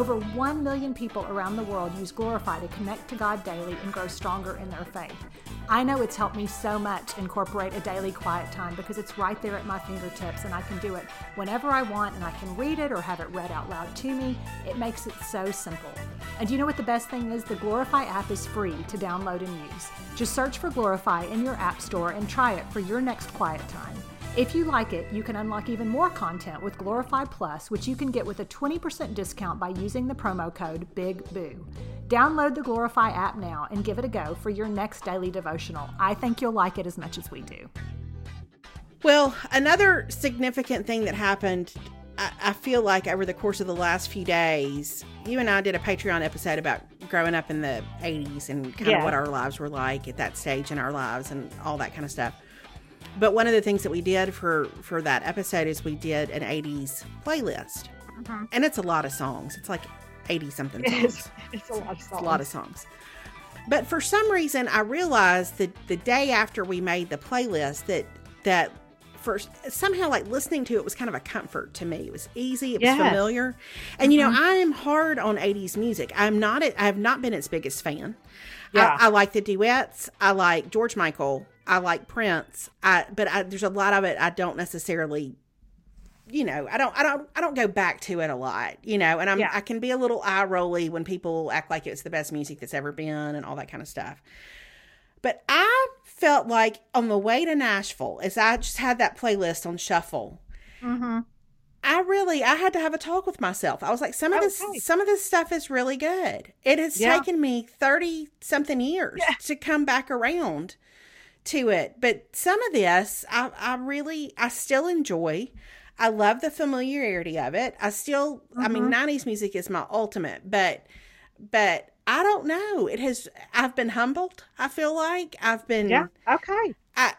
Over 1 million people around the world use Glorify to connect to God daily and grow stronger in their faith. I know it's helped me so much incorporate a daily quiet time because it's right there at my fingertips and I can do it whenever I want and I can read it or have it read out loud to me. It makes it so simple. And you know what the best thing is? The Glorify app is free to download and use. Just search for Glorify in your app store and try it for your next quiet time. If you like it, you can unlock even more content with Glorify Plus, which you can get with a 20% discount by using the promo code BIGBOO. Download the Glorify app now and give it a go for your next daily devotional. I think you'll like it as much as we do. Well, another significant thing that happened, I, I feel like over the course of the last few days, you and I did a Patreon episode about growing up in the 80s and kind of what our lives were like at that stage in our lives and all that kind of stuff. But one of the things that we did for for that episode is we did an 80s playlist. Mm-hmm. And it's a lot of songs. It's like 80 something songs. it's, it's a lot of It's a lot of songs. But for some reason, I realized that the day after we made the playlist that that first somehow like listening to it was kind of a comfort to me. It was easy, it was Yes. familiar, and you know mm-hmm. I am hard on '80s music. I'm not. I have not been its biggest fan. Yeah. I, I like the duets. I like George Michael. I like Prince. I but I, there's a lot of it I don't necessarily you know, I don't, I don't, I don't go back to it a lot, you know, and I'm, Yeah. I can be a little eye rolly when people act like it's the best music that's ever been and all that kind of stuff. But I felt like on the way to Nashville, as I just had that playlist on shuffle, Mm-hmm. I really, I had to have a talk with myself. I was like, some of this, Okay. some of this stuff is really good. It has Yeah. taken me thirty something years Yeah. to come back around to it, but some of this, I, I really, I still enjoy. I love the familiarity of it. I still, I mean, Mm-hmm. '90s music is my ultimate, but, but I don't know. It has. I've been humbled. I feel like I've been. Yeah. Okay. I,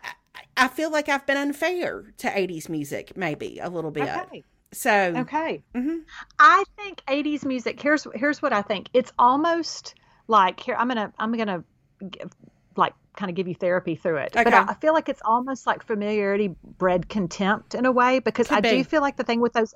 I feel like I've been unfair to 80s music, maybe a little bit. Okay. So, Okay. Mm-hmm. I think 80s music. Here's here's what I think. It's almost like here. I'm gonna I'm gonna give, like kind of give you therapy through it. But Okay. I, I feel like it's almost like familiarity bred contempt in a way because Could I be. do feel like the thing with those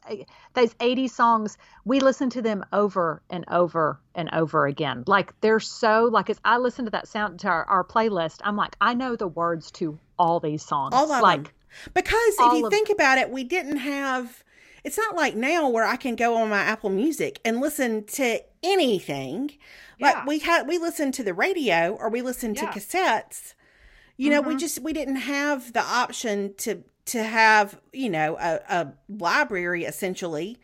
those 80s songs, we listen to them over and over and over again. Like they're so like as I listen to that sound to our, our playlist, I'm like I know the words to all these songs. all of like them. Because if you think about it, we didn't have. It's not like now where I can go on my Apple Music and listen to anything. Yeah. Like we had, we listened to the radio or we listened to Yeah. cassettes. You know, we Mhm. just we didn't have the option to to have you know a, a library essentially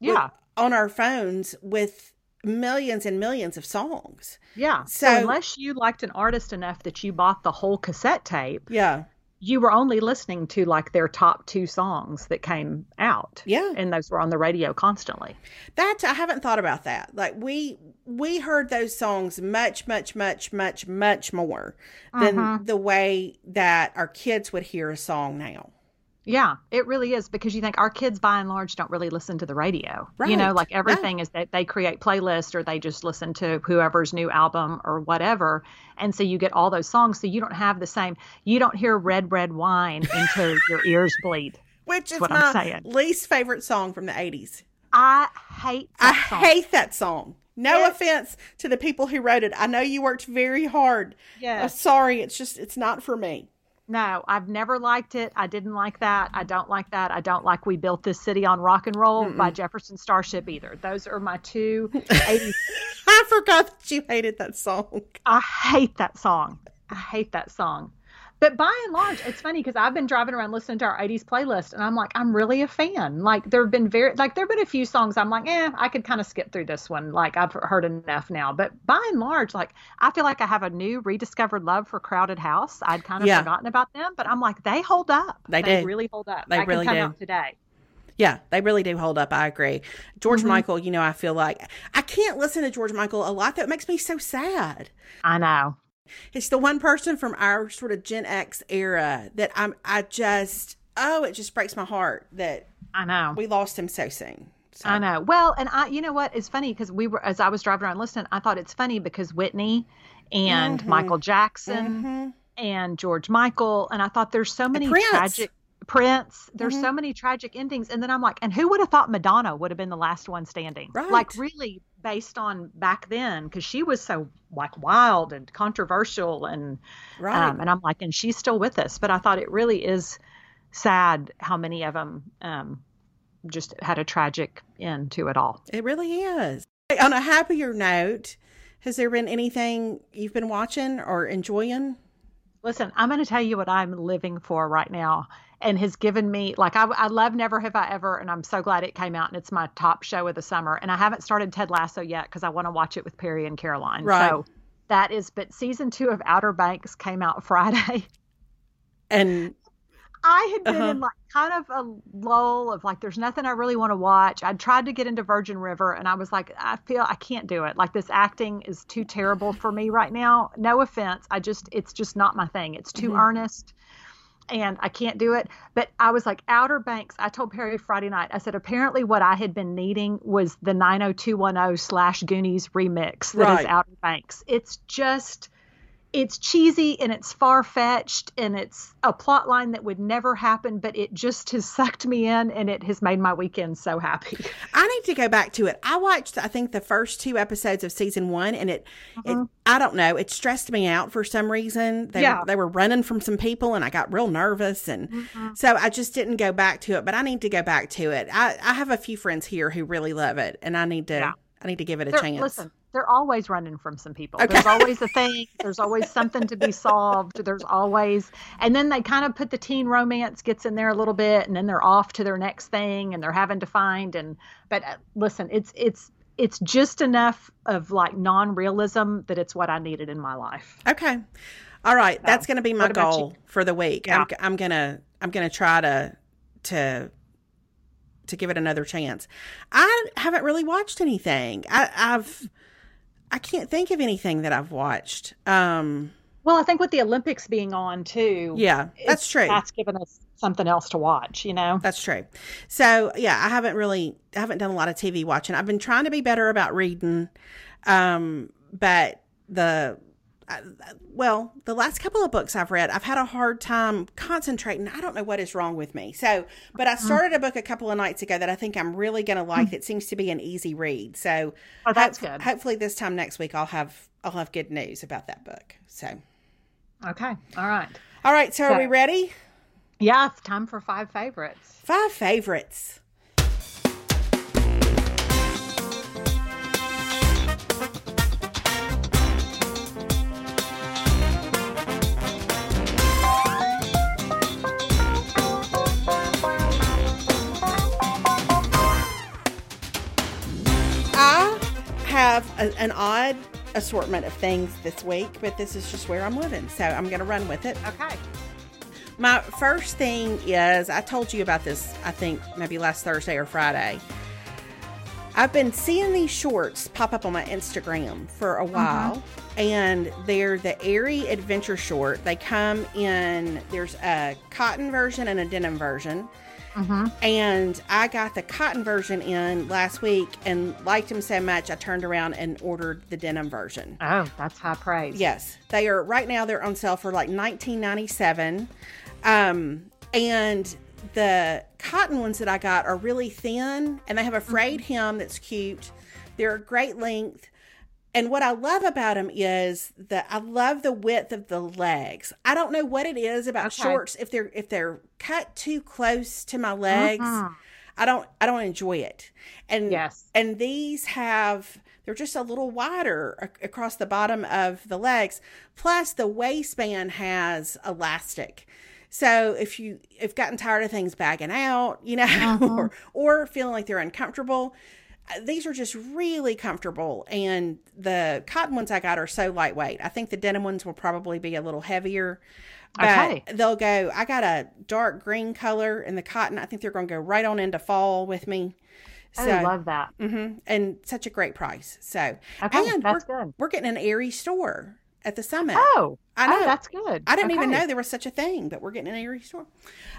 with- yeah. on our phones with millions and millions of songs. Yeah. So- So, unless you liked an artist enough that you bought the whole cassette tape, Yeah. You were only listening to like their top two songs that came out. Yeah. And those were on the radio constantly. That I haven't thought about that. Like we we heard those songs much much much much much more than Mhm. the way that our kids would hear a song now. Yeah, it really is because you think our kids by and large don't really listen to the radio. Right. You know, like Right. everything is that they create playlists or they just listen to whoever's new album or whatever. And so you get all those songs. So you don't have the same, you don't hear red, red wine until your ears bleed. Which is what my I'm saying. least favorite song from the 80s. I hate I that song. hate that song. No It's- offense to the people who wrote it. I know you worked very hard. Yes. I'm sorry. It's just, it's not for me. No, I've never liked it. I didn't like that. I don't like that. I don't like We Built This City on Rock and Roll by Jefferson Starship either. Those are my two 80s. I forgot that you hated that song. I hate that song. I hate that song. But by and large, it's funny because I've been driving around listening to our 80s playlist and I'm like, I'm really a fan. Like, there have been very, like, there have been a few songs I'm like, eh, I could kind of skip through this one. Like, I've heard enough now. But by and large, like, I feel like I have a new rediscovered love for Crowded House. I'd kind of Yeah. forgotten about them, but I'm like, they hold up. They do. really hold up. They That really can come do. today. Yeah, they really do hold up. I agree. George Mm-hmm. Michael, you know, I feel like I can't listen to George Michael a lot. That makes me so sad. I know. It's the one person from our sort of Gen X era that I'm, I just, oh, it just breaks my heart that I know. we lost him so soon. So, I know. Well, and I, you know what? It's funny because we were, as I was driving around listening, I thought it's funny because Whitney and Mm-hmm. Michael Jackson and George Michael, and I thought there's so many Prince. Mm-hmm. tragic Prince. There's so many tragic endings, and then I'm like, and who would have thought Madonna would have been the last one standing? Right. Like really based on back then because she was so like wild and controversial and Right. um, and I'm like, and she's still with us. But I thought it really is sad how many of them um, just had a tragic end to it all. It really is. On a happier note, has there been anything you've been watching or enjoying? Listen, I'm going to tell you what I'm living for right now and has given me, like, I, I love Never Have I Ever, and I'm so glad it came out and it's my top show of the summer. And I haven't started Ted Lasso yet because I want to watch it with Perry and Caroline. Right. So that is, but season two of Outer Banks came out Friday. And I had been Uh-huh. in like kind of a lull of like, there's nothing I really want to watch. I tried to get into Virgin River and I was like, I feel I can't do it. Like this acting is too terrible for me right now. No offense. I just, it's just not my thing. It's too earnest and I can't do it. But I was like, Outer Banks. I told Perry Friday night, I said, apparently what I had been needing was the 90210 slash Goonies remix that is Right. Outer Banks. It's just, it's cheesy and it's far fetched and it's a plot line that would never happen, but it just has sucked me in and it has made my weekend so happy. I need to go back to it. I watched, I think, the first two episodes of season one, and it, Uh-huh. it I don't know, it stressed me out for some reason. They, Yeah. they were running from some people, and I got real nervous, and Mm-hmm. so I just didn't go back to it. But I need to go back to it. I, I have a few friends here who really love it, and I need to, Yeah. I need to give it a They're- chance. Listen, they're always running from some people. Okay. There's always a thing. There's always something to be solved. There's always, and then they kind of put the teen romance gets in there a little bit, and then they're off to their next thing, and they're having to find. And but uh, listen, it's it's it's just enough of like non-realism that it's what I needed in my life. Okay. All right. That's going to be my you? goal for the week. Yeah. I'm, I'm going to, I'm to try to, to, to give it another chance. I haven't really watched anything. I, I've, I can't think of anything that I've watched. Um, Well, I think with the Olympics being on too, yeah, that's true. That's given us something else to watch, you know. That's true. So yeah, I haven't really, I haven't done a lot of TV watching. I've been trying to be better about reading, um, but the, I- well, the last couple of books I've read, I've had a hard time concentrating. I don't know what is wrong with me. So, but I uh-huh. started a book a couple of nights ago that I think I'm really going to hmm. like. It seems to be an easy read. So, Oh, that's hope- good. Hopefully, this time next week I'll have I'll have good news about that book. So, Okay, all right. all right. So, are we ready? Yeah, it's time for five favorites. Five favorites. Have a, an odd assortment of things this week, but this is just where I'm living. So I'm going to run with it. Okay. My first thing is I told you about this, I think maybe last Thursday or Friday. I've been seeing these shorts pop up on my Instagram for a mm-hmm. while, and they're the Aerie Adventure Short. They come in, there's a cotton version and a denim version. And I got the cotton version in last week and liked them so much, I turned around and ordered the denim version. Oh, that's high praise. Yes, they are right now. They're on sale for like nineteen ninety seven, um, and the cotton ones that I got are really thin, and they have a frayed hem that's cute. They're a great length, and what I love about them is that I love the width of the legs. I don't know what it is about Okay. shorts if they're if they're cut too close to my legs. I don't I don't enjoy it. And Yes. and these have they're just a little wider ac- across the bottom of the legs. Plus the waistband has elastic. So if you have gotten tired of things bagging out, you know, or mm-hmm. or feeling like they're uncomfortable, these are just really comfortable. And the cotton ones I got are so lightweight. I think the denim ones will probably be a little heavier. But Okay. they'll go. I got a dark green color in the cotton. I think they're going to go right on into fall with me. So, I love that. mhm, and such a great price. So, Okay, and that's we're, good. we're getting an Aerie store at the summit. Oh, I know. Oh, that's good. I didn't even know there was such a thing, but we're getting an Aerie store.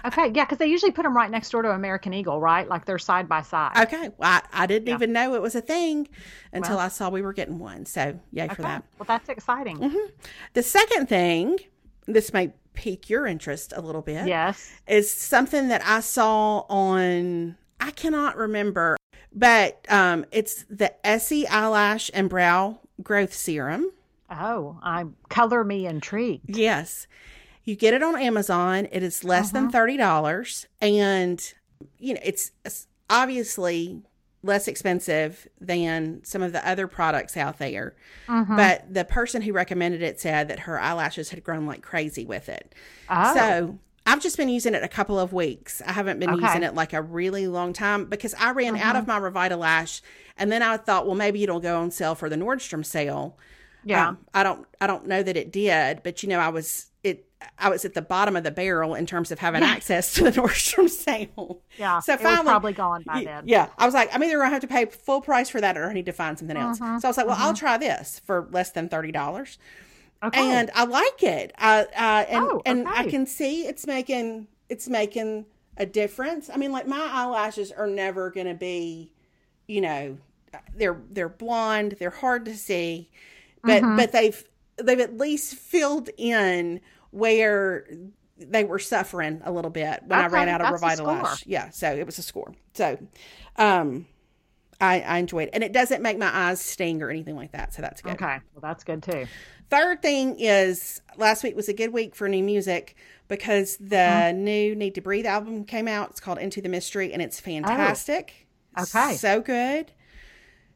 Okay, yeah, because they usually put them right next door to American Eagle, right? Like they're side by side. Okay, well, I, I didn't even know it was a thing until I saw we were getting one. So, yay for that. Well, that's exciting. Mm-hmm. The second thing, this may pique your interest a little bit. Yes. is something that I saw on I cannot remember, but um it's the Essy eyelash and brow growth serum. Oh, I'm color me intrigued. Yes. You get it on Amazon. It is less than $30 and you know, it's obviously less expensive than some of the other products out there. But the person who recommended it said that her eyelashes had grown like crazy with it. Oh. So I've just been using it a couple of weeks. I haven't been Okay. Uh-huh. using it like a really long time because I ran out of my Revitalash, and then I thought, well, maybe it'll go on sale for the Nordstrom sale. Yeah. Um, I don't, I don't know that it did, but you know, I was it. I was at the bottom of the barrel in terms of having access to the Nordstrom sale. Yeah, So finally, probably gone by then. Yeah, I was like, I'm either gonna have to pay full price for that, or I need to find something else. Uh-huh, So I was like, well, I'll try this for less than thirty dollars Okay. and I like it. I uh, and Oh, and I can see it's making it's making a difference. I mean, like my eyelashes are never going to be, you know, they're they're blonde, they're hard to see, but Mm-hmm. but they've they've at least filled in where they were suffering a little bit when I ran out of that's a score. Revitalash. Yeah, so it was a score. So, um, I I enjoyed it, and it doesn't make my eyes sting or anything like that. So that's good. okay. Well, that's good too. Third thing is last week was a good week for new music because the new Need to Breathe album came out. It's called Into the Mystery and it's fantastic. Okay. So good.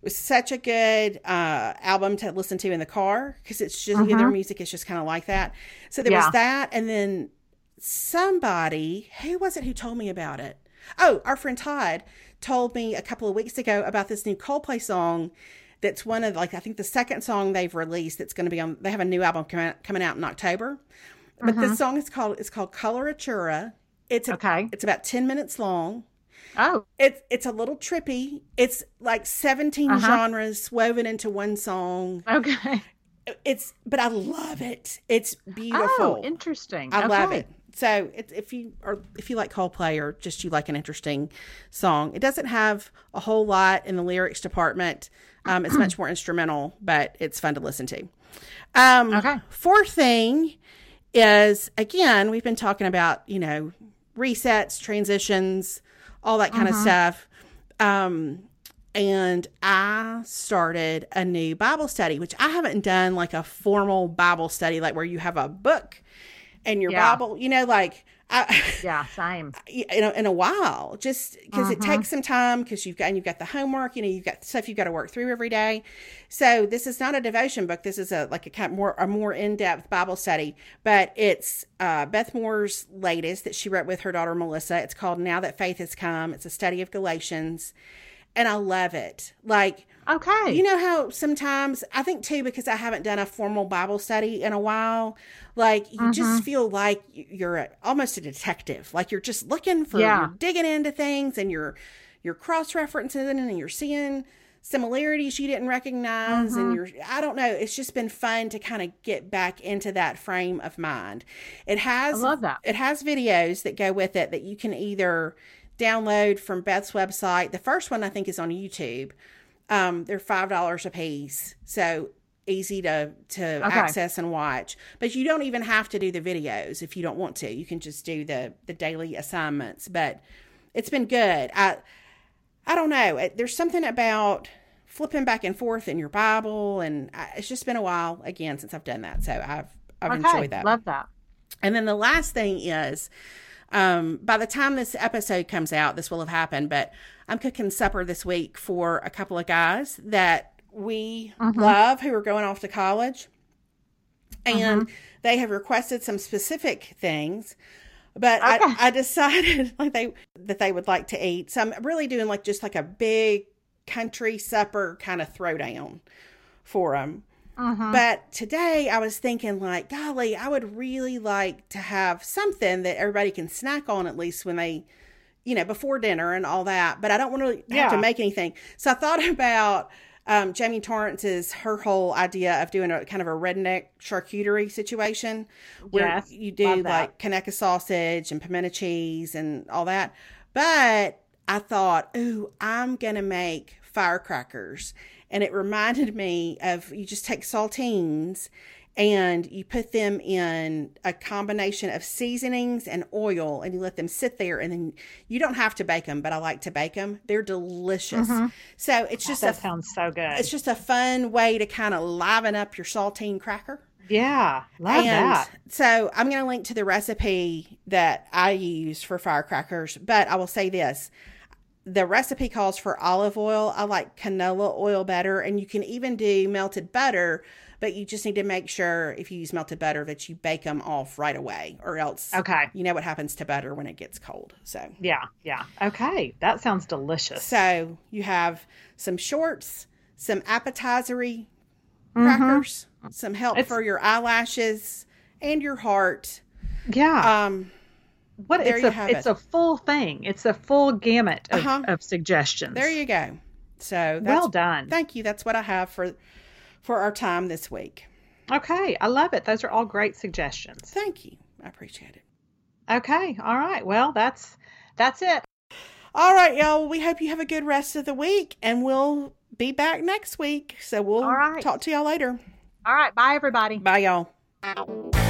It was such a good uh, album to listen to in the car because it's just their music is just kind of like that. So there Yeah. was that, and then somebody who was it who told me about it? Oh, our friend Todd told me a couple of weeks ago about this new Coldplay song. That's one of like I think the second song they've released. That's going to be on. They have a new album coming out, coming out in October, but this song is called it's called Coloratura. It's a, Okay. It's about ten minutes long. Oh, It's it's a little trippy. It's like 17 Uh-huh. genres woven into one song. okay. It's but I love it. It's beautiful. Oh, interesting. I love it. So it, if you or if you like Coldplay or just you like an interesting song, it doesn't have a whole lot in the lyrics department. Um, it's much more instrumental, but it's fun to listen to. Um, Okay. Fourth thing is again we've been talking about you know resets, transitions, all that kind of stuff. Um, and I started a new Bible study, which I haven't done like a formal Bible study, like where you have a book and your Yeah. Bible, you know, like I, Yeah, same. in a, in a while, just because it takes some time because you've got, and you've got the homework, you know, you've got stuff you've got to work through every day. So this is not a devotion book. This is a, like a kind of more, a more in-depth Bible study, but it's, uh, Beth Moore's latest that she wrote with her daughter, Melissa. It's called Now That Faith Has Come. It's a study of Galatians and I love it. Like, Okay. you know how sometimes I think too because I haven't done a formal Bible study in a while, like you Mm-hmm. just feel like you're a, almost a detective. Like you're just looking for, Yeah. you're digging into things, and you're you're cross referencing and you're seeing similarities you didn't recognize and you're I don't know, it's just been fun to kind of get back into that frame of mind. It has I love that. it has videos that go with it that you can either download from Beth's website. The first one I think is on YouTube. Um, they're five dollars a piece, so easy to to access and watch. But you don't even have to do the videos if you don't want to. You can just do the the daily assignments. But it's been good. I I don't know. There's something about flipping back and forth in your Bible, and I, it's just been a while again since I've done that. So I've I've Okay, enjoyed that. Love that. And then the last thing is, um, by the time this episode comes out, this will have happened, but I'm cooking supper this week for a couple of guys that we love who are going off to college. And they have requested some specific things. But Okay. I, I decided like they that they would like to eat. So I'm really doing like just like a big country supper kind of throwdown for them. But today I was thinking, like, golly, I would really like to have something that everybody can snack on at least when they, you know, before dinner and all that. But I don't want to have to make anything. So I thought about um, Jamie Torrance's her whole idea of doing a kind of a redneck charcuterie situation where Yes, you do like Conecuh sausage and pimento cheese and all that. But I thought, ooh, I'm gonna make firecrackers. And it reminded me of you just take saltines and you put them in a combination of seasonings and oil and you let them sit there and then you don't have to bake them, but I like to bake them. They're delicious. Mm-hmm. So it's just That a sounds so good. it's just a fun way to kind of liven up your saltine cracker. yeah, love And that. so I'm going to link to the recipe that I use for firecrackers, but I will say this. The recipe calls for olive oil. I like canola oil better, and you can even do melted butter, but you just need to make sure if you use melted butter that you bake them off right away, or else Okay. you know what happens to butter when it gets cold. So Yeah, yeah. Okay, that sounds delicious. so you have some shorts, some appetizery Mm-hmm. crackers, some help It's- for your eyelashes and your heart. yeah. Um, what there it's you a have it's it. a full thing. It's a full gamut of, Uh-huh. of suggestions. there you go. So that's, well done. Thank you. That's what I have for for our time this week. Okay, I love it. Those are all great suggestions. Thank you. I appreciate it. Okay, all right. Well, that's that's it. All right, y'all. We hope you have a good rest of the week, and we'll be back next week. So we'll right. talk to y'all later. All right. Bye, everybody. Bye, y'all.